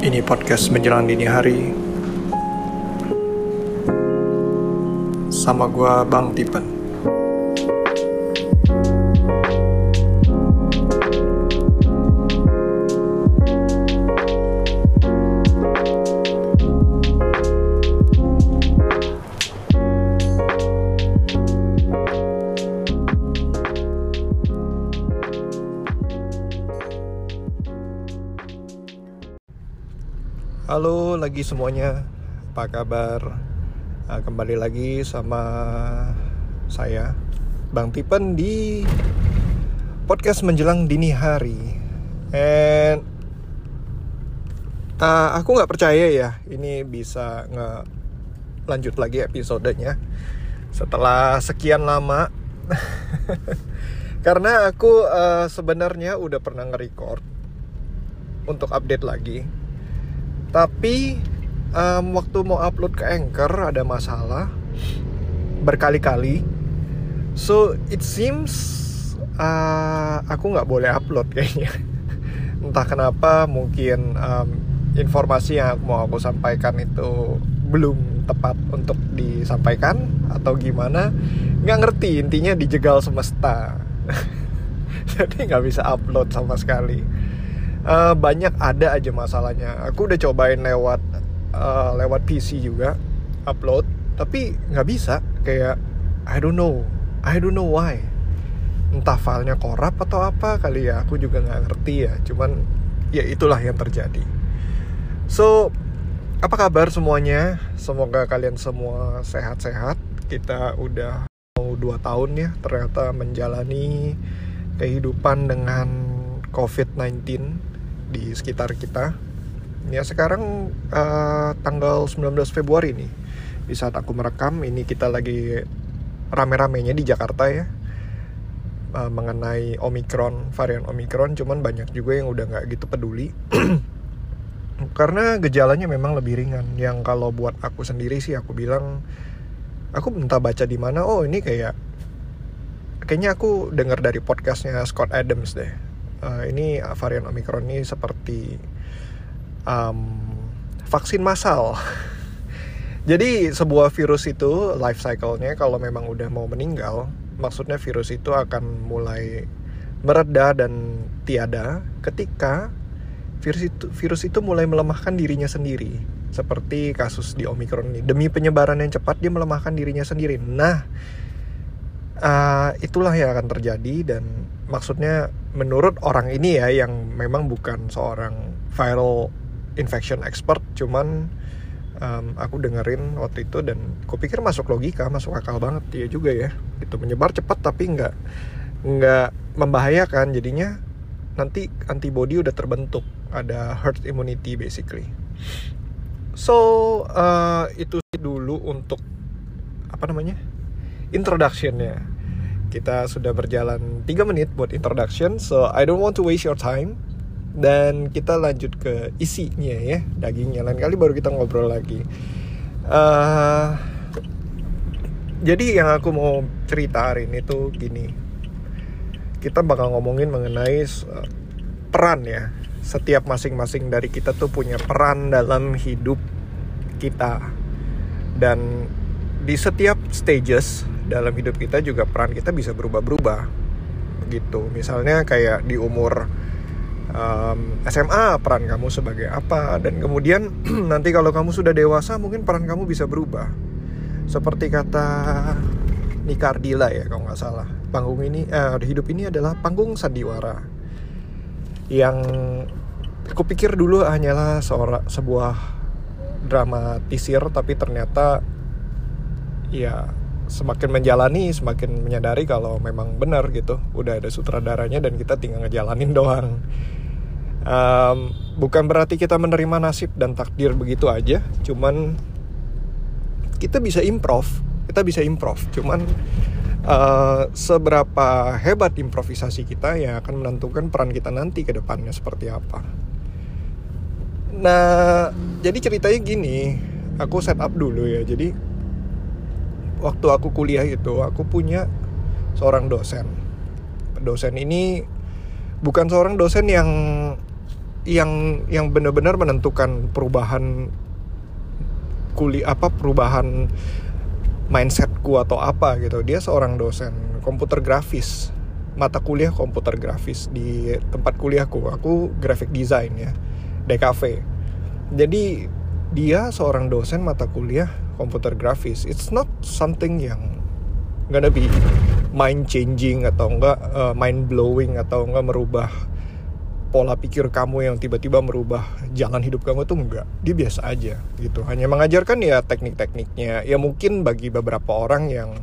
Ini podcast menjelang dini hari. Sama gua Bang Tipen lagi semuanya. Apa kabar? Nah, kembali lagi sama saya Bang Tipen di podcast menjelang dini hari. And uh, Aku nggak percaya ya Ini bisa nge lanjut lagi episodenya Setelah sekian lama. Karena aku uh, sebenarnya udah pernah nge-record Untuk update lagi tapi um, waktu mau upload ke Anchor ada masalah. Berkali-kali. So it seems uh, aku nggak boleh upload kayaknya. Entah kenapa mungkin um, informasi yang mau aku sampaikan itu belum tepat untuk disampaikan atau gimana. Nggak ngerti intinya dijegal semesta. Jadi nggak bisa upload sama sekali uh, banyak ada aja masalahnya. Aku udah cobain lewat uh, lewat PC juga upload. Tapi nggak bisa. Kayak I don't know. I don't know why. Entah filenya korup atau apa kali ya. Aku juga nggak ngerti ya. Cuman ya itulah yang terjadi. So apa kabar semuanya? Semoga kalian semua sehat-sehat. Kita udah mau dua tahun ya ternyata menjalani kehidupan dengan COVID-19 di sekitar kita. Ya sekarang uh, tanggal 19 Februari nih. Di saat aku merekam ini kita lagi rame-ramenya di Jakarta ya. Uh, mengenai Omicron varian Omicron cuman banyak juga yang udah nggak gitu peduli. Karena gejalanya memang lebih ringan. Yang kalau buat aku sendiri sih aku bilang aku minta baca di mana oh ini kayak kayaknya aku dengar dari podcastnya Scott Adams deh uh, ini varian Omicron ini seperti um, vaksin massal. Jadi sebuah virus itu life cycle-nya kalau memang udah mau meninggal, maksudnya virus itu akan mulai mereda dan tiada ketika virus itu virus itu mulai melemahkan dirinya sendiri. Seperti kasus di Omicron ini. Demi penyebaran yang cepat dia melemahkan dirinya sendiri. Nah, uh, itulah yang akan terjadi dan maksudnya menurut orang ini ya yang memang bukan seorang viral infection expert cuman um, aku dengerin waktu itu dan kupikir masuk logika masuk akal banget. Dia juga ya itu menyebar cepat tapi nggak nggak membahayakan. Jadinya nanti antibody udah terbentuk ada herd immunity basically. So uh, itu dulu untuk apa namanya introductionnya kita sudah berjalan 3 menit buat introduction so I don't want to waste your time. Dan kita lanjut ke isinya ya dagingnya. Lain kali baru kita ngobrol lagi. Uh, jadi yang aku mau cerita hari ini tuh gini. Kita bakal ngomongin mengenai uh, peran ya. Setiap masing-masing dari kita tuh punya peran dalam hidup kita. Dan di setiap stages dalam hidup kita juga peran kita bisa berubah-berubah gitu. Misalnya kayak di umur um, SMA peran kamu sebagai apa? Dan kemudian nanti kalau kamu sudah dewasa mungkin peran kamu bisa berubah. Seperti kata Nikardila ya kalau nggak salah. Panggung ini eh, hidup ini adalah panggung sandiwara. Yang aku pikir dulu hanyalah seorang sebuah dramatisir tapi ternyata ya semakin menjalani semakin menyadari kalau memang benar gitu. Udah ada sutradaranya dan kita tinggal ngejalanin doang. Um, bukan berarti kita menerima nasib dan takdir begitu aja cuman kita bisa improv kita bisa improv. Cuman uh, seberapa hebat improvisasi kita yang akan menentukan peran kita nanti ke depannya seperti apa. Nah jadi ceritanya gini aku setup dulu ya. Jadi waktu aku kuliah itu aku punya seorang dosen. Dosen ini bukan seorang dosen yang yang yang benar-benar menentukan perubahan kuliah apa perubahan mindsetku atau apa gitu. Dia seorang dosen komputer grafis. Mata kuliah komputer grafis di tempat kuliahku. Aku graphic design ya DKV jadi dia seorang dosen mata kuliah komputer grafis it's not something yang gonna be mind changing atau enggak uh, mind blowing atau enggak merubah pola pikir kamu yang tiba-tiba merubah jalan hidup kamu tuh enggak. Dia biasa aja gitu. Hanya mengajarkan ya teknik-tekniknya. Ya mungkin bagi beberapa orang yang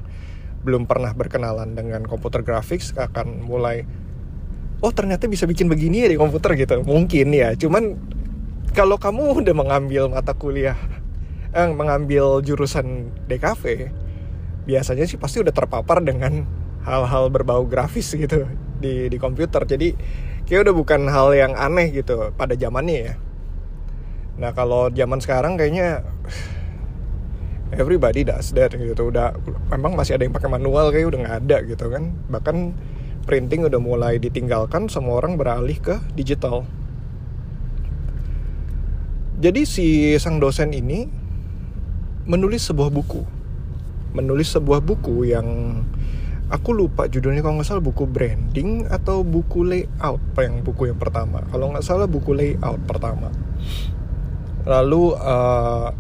belum pernah berkenalan dengan komputer grafis akan mulai oh ternyata bisa bikin begini ya di komputer gitu. Mungkin ya. Cuman kalau kamu udah mengambil mata kuliah eh, mengambil jurusan DKV biasanya sih pasti udah terpapar dengan hal-hal berbau grafis gitu di di komputer. Jadi kayak udah bukan hal yang aneh gitu pada zamannya ya. Nah kalau zaman sekarang kayaknya everybody does that gitu. Udah memang masih ada yang pakai manual kayak udah nggak ada gitu kan. Bahkan printing udah mulai ditinggalkan semua orang beralih ke digital. Jadi si sang dosen ini menulis sebuah buku. Menulis sebuah buku yang aku lupa judulnya kalau nggak salah buku branding atau buku layout yang buku yang pertama. Kalau nggak salah buku layout pertama. Lalu uh,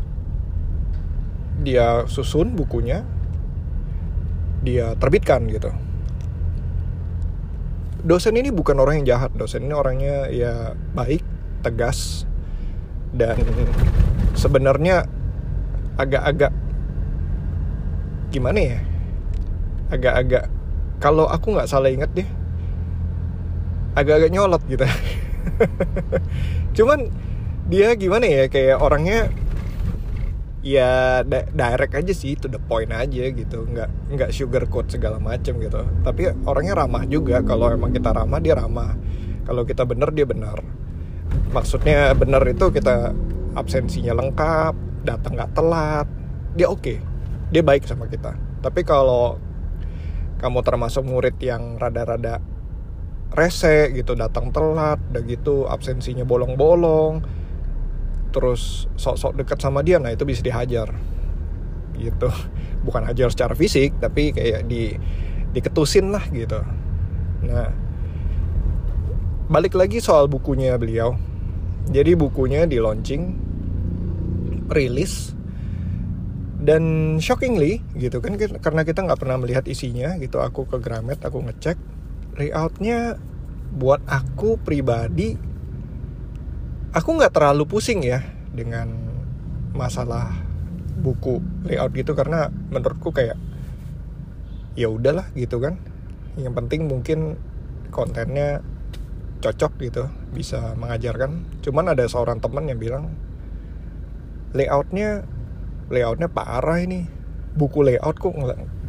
dia susun bukunya dia terbitkan gitu. Dosen ini bukan orang yang jahat. Dosen ini orangnya ya baik tegas dan sebenarnya agak-agak gimana ya? Agak-agak kalau aku nggak salah inget deh agak-agak nyolot gitu. Cuman dia gimana ya kayak orangnya ya direct aja sih to the point aja gitu. Nggak nggak sugar coat segala macem gitu. Tapi orangnya ramah juga. Kalau emang kita ramah dia ramah. Kalau kita bener dia benar. Maksudnya bener itu kita absensinya lengkap datang nggak telat dia oke okay. dia baik sama kita. Tapi kalau kamu termasuk murid yang rada-rada rese gitu datang telat udah gitu absensinya bolong-bolong terus sok-sok deket sama dia nah itu bisa dihajar. Gitu. Bukan hajar secara fisik tapi kayak di diketusin lah gitu. Nah balik lagi soal bukunya beliau. Jadi bukunya di launching rilis. Dan shockingly gitu kan karena kita nggak pernah melihat isinya gitu. Aku ke Gramet aku ngecek layoutnya buat aku pribadi aku nggak terlalu pusing ya dengan masalah buku layout gitu karena menurutku kayak ya udahlah gitu kan. Yang penting mungkin kontennya cocok gitu bisa mengajarkan. Cuman ada seorang teman yang bilang layoutnya layoutnya parah ini. Buku layout kok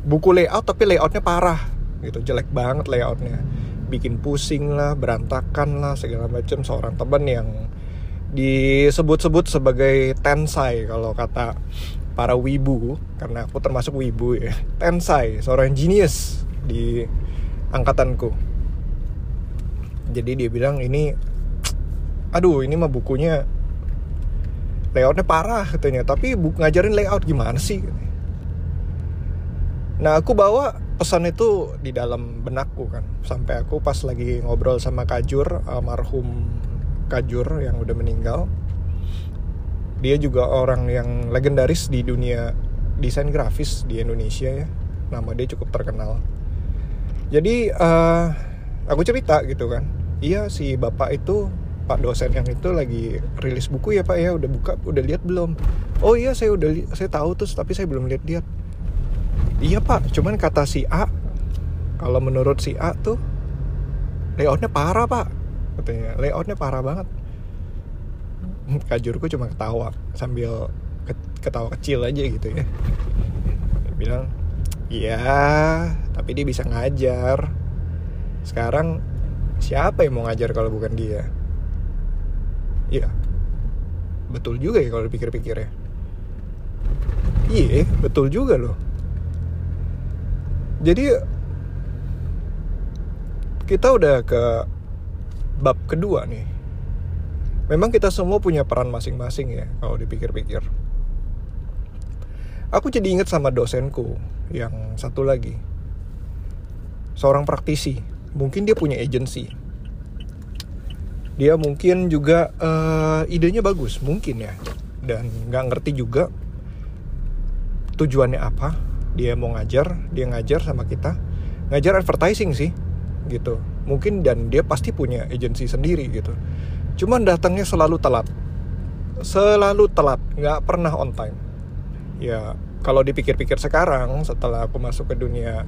buku layout tapi layoutnya parah gitu. Jelek banget layoutnya. Bikin pusing lah berantakan lah segala macam seorang teman yang disebut-sebut sebagai tensai kalau kata para wibu karena aku termasuk wibu ya. Tensai seorang genius di angkatanku. Jadi dia bilang ini aduh ini mah bukunya layoutnya parah katanya. Tapi bu ngajarin layout gimana sih? Nah aku bawa pesan itu di dalam benakku kan. Sampai aku pas lagi ngobrol sama Kajur almarhum Kajur yang udah meninggal. Dia juga orang yang legendaris di dunia desain grafis di Indonesia ya. Nama dia cukup terkenal. Jadi uh, aku cerita gitu kan. Iya si bapak itu pak dosen yang itu lagi rilis buku ya pak ya. Udah buka udah lihat belum? Oh iya saya udah saya tahu tuh tapi saya belum lihat lihat iya pak. Cuman kata si A kalau menurut si A tuh layoutnya parah pak katanya. Layoutnya parah banget. Kajurku cuma ketawa sambil ketawa kecil aja gitu ya. Dia bilang iya tapi dia bisa ngajar. Sekarang siapa yang mau ngajar kalau bukan dia Iya. Betul juga ya kalau dipikir-pikir ya. Iya betul juga loh. Jadi Kita udah ke Bab kedua nih. Memang kita semua punya peran masing-masing ya kalau dipikir-pikir. Aku jadi inget sama dosenku yang satu lagi. Seorang praktisi. Mungkin dia punya agency dia mungkin juga uh, idenya bagus mungkin ya. Dan nggak ngerti juga tujuannya apa. Dia mau ngajar dia ngajar sama kita. Ngajar advertising sih gitu. Mungkin dan dia pasti punya agensi sendiri gitu. Cuman datangnya selalu telat. Selalu telat nggak pernah on time. Ya kalau dipikir-pikir sekarang setelah aku masuk ke dunia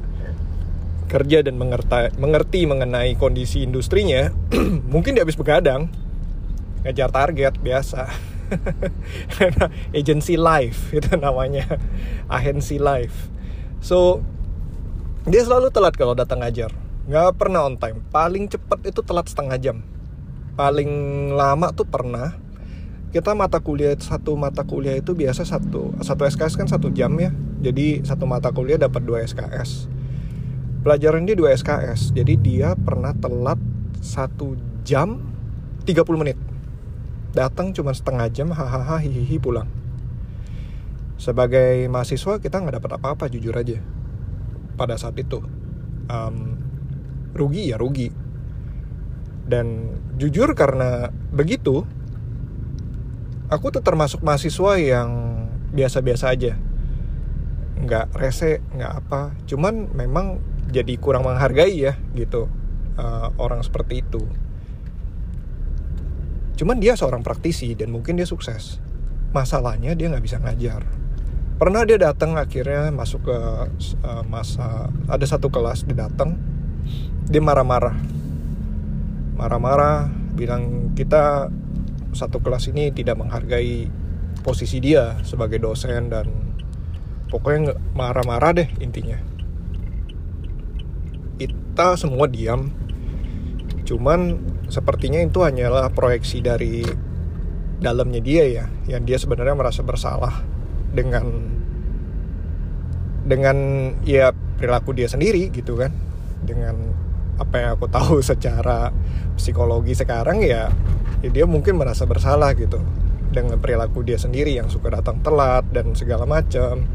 kerja dan mengerti, mengerti mengenai kondisi industrinya, mungkin dia habis begadang, ngejar target biasa. agency life itu namanya, agency life. So dia selalu telat kalau datang ngajar, nggak pernah on time. Paling cepat itu telat setengah jam. Paling lama tuh pernah kita mata kuliah satu mata kuliah itu biasa satu satu SKS kan satu jam ya jadi satu mata kuliah dapat dua SKS pelajaran dia dua SKS jadi dia pernah telat satu jam 30 menit. Datang cuma setengah jam hahaha hihihi pulang. Sebagai mahasiswa kita nggak dapat apa-apa jujur aja. Pada saat itu. Um, rugi ya rugi. Dan jujur karena begitu aku tuh termasuk mahasiswa yang biasa-biasa aja. Nggak rese nggak apa. Cuman memang jadi kurang menghargai ya gitu. Uh, orang seperti itu. Cuman dia seorang praktisi dan mungkin dia sukses. Masalahnya dia nggak bisa ngajar. Pernah dia datang akhirnya masuk ke uh, masa ada satu kelas dia datang dia marah-marah. Marah-marah bilang kita satu kelas ini tidak menghargai posisi dia sebagai dosen dan pokoknya marah-marah deh intinya kita semua diam. Cuman sepertinya itu hanyalah proyeksi dari dalamnya dia ya yang dia sebenarnya merasa bersalah dengan dengan ya perilaku dia sendiri gitu kan. Dengan apa yang aku tahu secara psikologi sekarang ya, ya dia mungkin merasa bersalah gitu dengan perilaku dia sendiri yang suka datang telat dan segala macam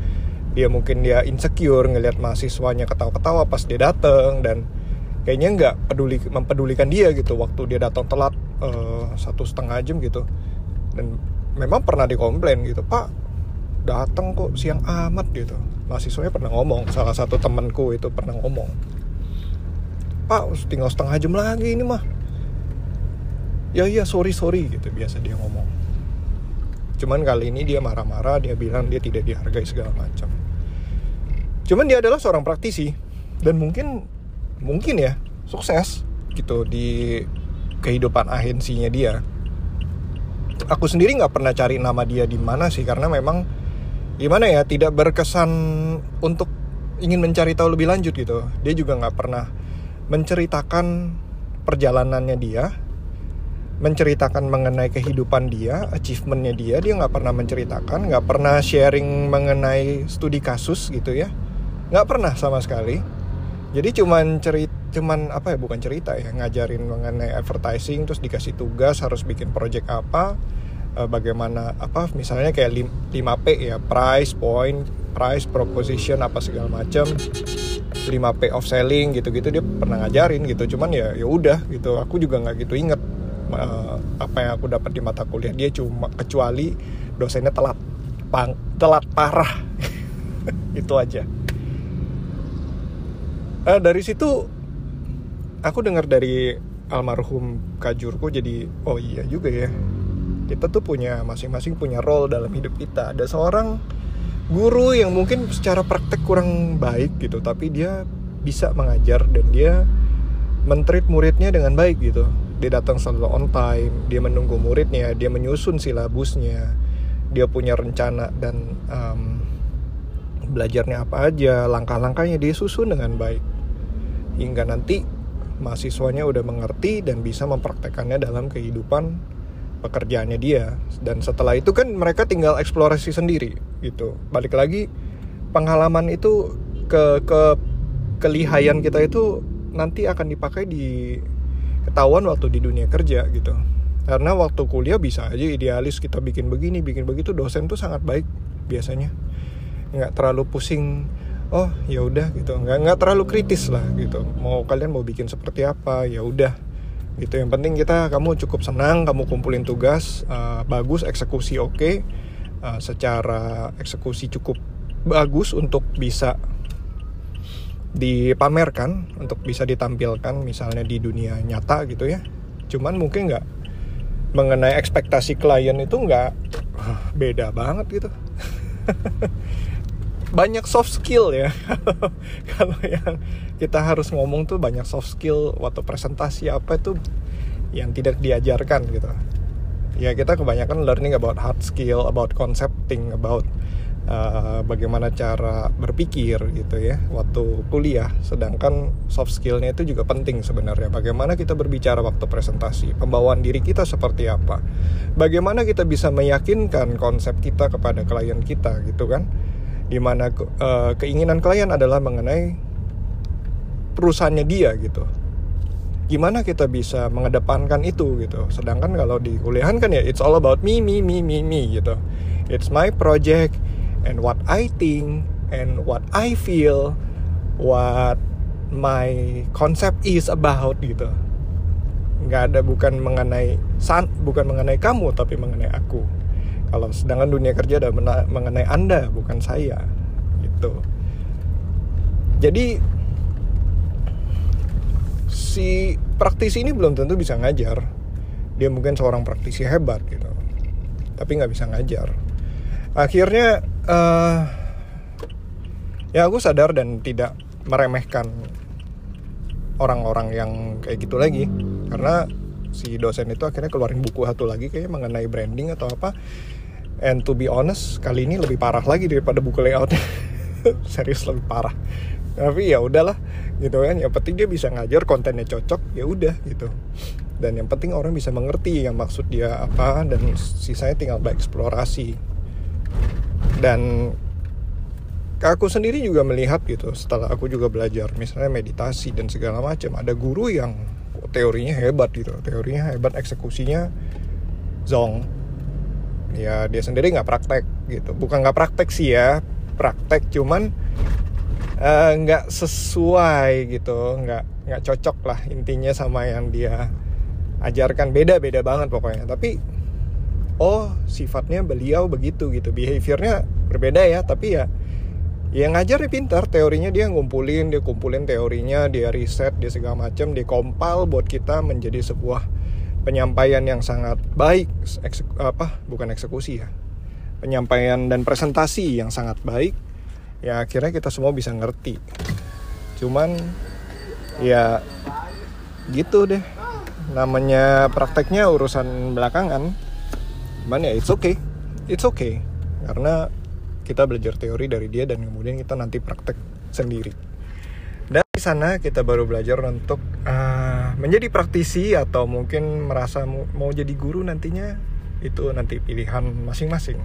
dia mungkin dia insecure ngelihat mahasiswanya ketawa-ketawa pas dia datang dan kayaknya nggak peduli mempedulikan dia gitu waktu dia datang telat uh, satu setengah jam gitu. Dan memang pernah dikomplain gitu pak datang kok siang amat gitu. Mahasiswanya pernah ngomong salah satu temanku itu pernah ngomong pak tinggal setengah jam lagi ini mah. Ya iya sorry sorry gitu biasa dia ngomong. Cuman kali ini dia marah-marah dia bilang dia tidak dihargai segala macam cuman dia adalah seorang praktisi. Dan mungkin mungkin ya sukses gitu di kehidupan agensinya dia. Aku sendiri nggak pernah cari nama dia di mana sih karena memang gimana ya tidak berkesan untuk ingin mencari tahu lebih lanjut gitu. Dia juga nggak pernah menceritakan perjalanannya dia menceritakan mengenai kehidupan dia, achievementnya dia, dia nggak pernah menceritakan, nggak pernah sharing mengenai studi kasus gitu ya nggak pernah sama sekali. Jadi cuman cerita cuman apa ya bukan cerita ya ngajarin mengenai advertising terus dikasih tugas harus bikin project apa eh, bagaimana apa misalnya kayak 5P ya price point price proposition apa segala macam 5P of selling gitu-gitu dia pernah ngajarin gitu. Cuman ya ya udah gitu. Aku juga nggak gitu inget uh, apa yang aku dapat di mata kuliah. Dia cuma kecuali dosennya telat pang, telat parah. Itu aja uh, dari situ aku dengar dari almarhum kajurku jadi oh iya juga ya. Kita tuh punya masing-masing punya role dalam hidup kita. Ada seorang guru yang mungkin secara praktek kurang baik gitu tapi dia bisa mengajar dan dia mentreat muridnya dengan baik gitu. Dia datang selalu on time dia menunggu muridnya dia menyusun silabusnya dia punya rencana dan um, belajarnya apa aja langkah-langkahnya dia susun dengan baik hingga nanti mahasiswanya udah mengerti dan bisa mempraktekannya dalam kehidupan pekerjaannya dia. Dan setelah itu kan mereka tinggal eksplorasi sendiri gitu. Balik lagi pengalaman itu ke ke kelihayan kita itu nanti akan dipakai di ketahuan waktu di dunia kerja gitu. Karena waktu kuliah bisa aja idealis kita bikin begini bikin begitu dosen tuh sangat baik biasanya. Nggak terlalu pusing oh ya udah gitu. Nggak nggak terlalu kritis lah gitu. Mau kalian mau bikin seperti apa ya udah. Gitu. Yang penting kita kamu cukup senang kamu kumpulin tugas uh, bagus eksekusi oke. Okay, uh, secara eksekusi cukup bagus untuk bisa dipamerkan untuk bisa ditampilkan misalnya di dunia nyata gitu ya. Cuman mungkin nggak mengenai ekspektasi klien itu nggak beda banget gitu banyak soft skill ya. Kalau yang kita harus ngomong tuh banyak soft skill waktu presentasi apa itu yang tidak diajarkan gitu. Ya kita kebanyakan learning about hard skill about concepting about uh, bagaimana cara berpikir gitu ya waktu kuliah. Sedangkan soft skillnya itu juga penting sebenarnya. Bagaimana kita berbicara waktu presentasi pembawaan diri kita seperti apa bagaimana kita bisa meyakinkan konsep kita kepada klien kita gitu kan di mana uh, keinginan klien adalah mengenai perusahaannya dia gitu. Gimana kita bisa mengedepankan itu gitu? Sedangkan kalau di kuliahan kan ya it's all about me me me me me gitu. It's my project and what I think and what I feel what my concept is about gitu. Nggak ada bukan mengenai san bukan mengenai kamu tapi mengenai aku kalau sedangkan dunia kerja ada mengenai Anda, bukan saya. Gitu. Jadi si praktisi ini belum tentu bisa ngajar. Dia mungkin seorang praktisi hebat gitu. Tapi nggak bisa ngajar. Akhirnya uh, ya aku sadar dan tidak meremehkan orang-orang yang kayak gitu lagi karena si dosen itu akhirnya keluarin buku satu lagi kayak mengenai branding atau apa and to be honest kali ini lebih parah lagi daripada buku layoutnya serius lebih parah. Tapi ya udahlah gitu kan. Yang penting dia bisa ngajar kontennya cocok ya udah gitu. Dan yang penting orang bisa mengerti yang maksud dia apa dan sisanya tinggal bereksplorasi. Dan aku sendiri juga melihat gitu setelah aku juga belajar misalnya meditasi dan segala macam ada guru yang teorinya hebat gitu. Teorinya hebat eksekusinya zong ya dia sendiri nggak praktek gitu. Bukan nggak praktek sih ya praktek cuman eh, nggak uh, sesuai gitu. Nggak nggak cocok lah intinya sama yang dia ajarkan. Beda beda banget pokoknya. Tapi oh sifatnya beliau begitu gitu. Behaviornya berbeda ya tapi ya yang ngajar dia pintar. Teorinya dia ngumpulin dia kumpulin teorinya dia riset dia segala macam dia kompal buat kita menjadi sebuah penyampaian yang sangat baik eksek, apa bukan eksekusi ya. Penyampaian dan presentasi yang sangat baik ya akhirnya kita semua bisa ngerti. Cuman ya gitu deh. Namanya prakteknya urusan belakangan. Cuman ya it's okay it's okay. Karena kita belajar teori dari dia dan kemudian kita nanti praktek sendiri. Dan di sana kita baru belajar untuk uh, menjadi praktisi atau mungkin merasa mau, jadi guru nantinya itu nanti pilihan masing-masing.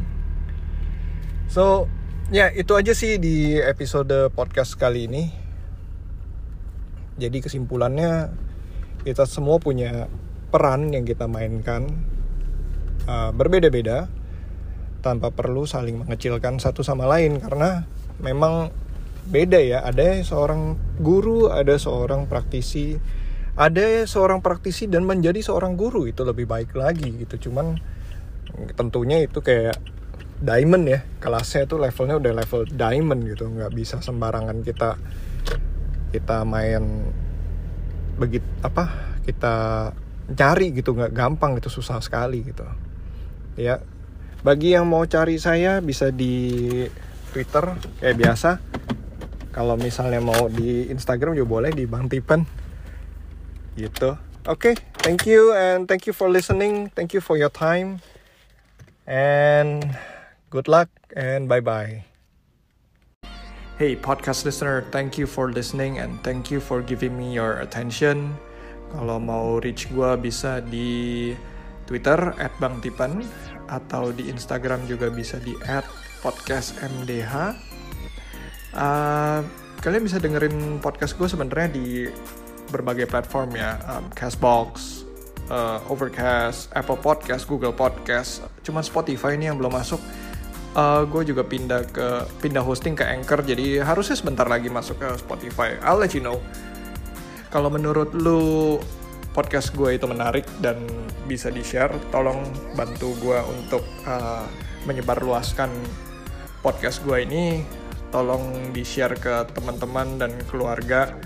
So, ya itu aja sih di episode podcast kali ini. Jadi kesimpulannya kita semua punya peran yang kita mainkan uh, berbeda-beda tanpa perlu saling mengecilkan satu sama lain karena memang beda ya ada seorang guru ada seorang praktisi ada seorang praktisi dan menjadi seorang guru itu lebih baik lagi gitu. Cuman tentunya itu kayak diamond ya kelasnya itu levelnya udah level diamond gitu. Nggak bisa sembarangan kita kita main begitu apa kita cari gitu. Nggak gampang itu susah sekali gitu. Ya bagi yang mau cari saya bisa di Twitter kayak biasa. Kalau misalnya mau di Instagram juga boleh di Bang Tipen gitu. Oke okay, thank you and thank you for listening. Thank you for your time. And good luck and bye bye Hey podcast listener, thank you for listening and thank you for giving me your attention. Kalau mau reach gue bisa di Twitter at Bang Tipen atau di Instagram juga bisa di at podcastmdh uh, kalian bisa dengerin podcast gue sebenarnya di berbagai platform ya um, Castbox uh, Overcast, Apple Podcast, Google Podcast. Cuman Spotify ini yang belum masuk. Uh, gue juga pindah ke pindah hosting ke Anchor, jadi harusnya sebentar lagi masuk ke Spotify. I'll let you know. Kalau menurut lu podcast gue itu menarik dan bisa di share, tolong bantu gue untuk uh, menyebarluaskan podcast gue ini. Tolong di share ke teman-teman dan keluarga.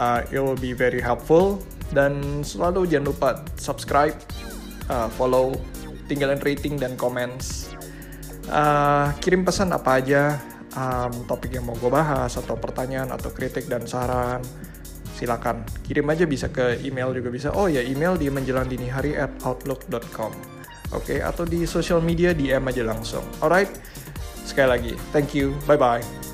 Uh, it will be very helpful dan selalu jangan lupa subscribe, uh, follow, tinggalin rating dan comments. Uh, kirim pesan apa aja, um, topik yang mau gue bahas, atau pertanyaan, atau kritik dan saran. Silakan kirim aja bisa ke email juga bisa. Oh ya email di menjelang dini hari at outlook.com. Oke, okay? atau di social media DM aja langsung. Alright, sekali lagi, thank you, bye bye.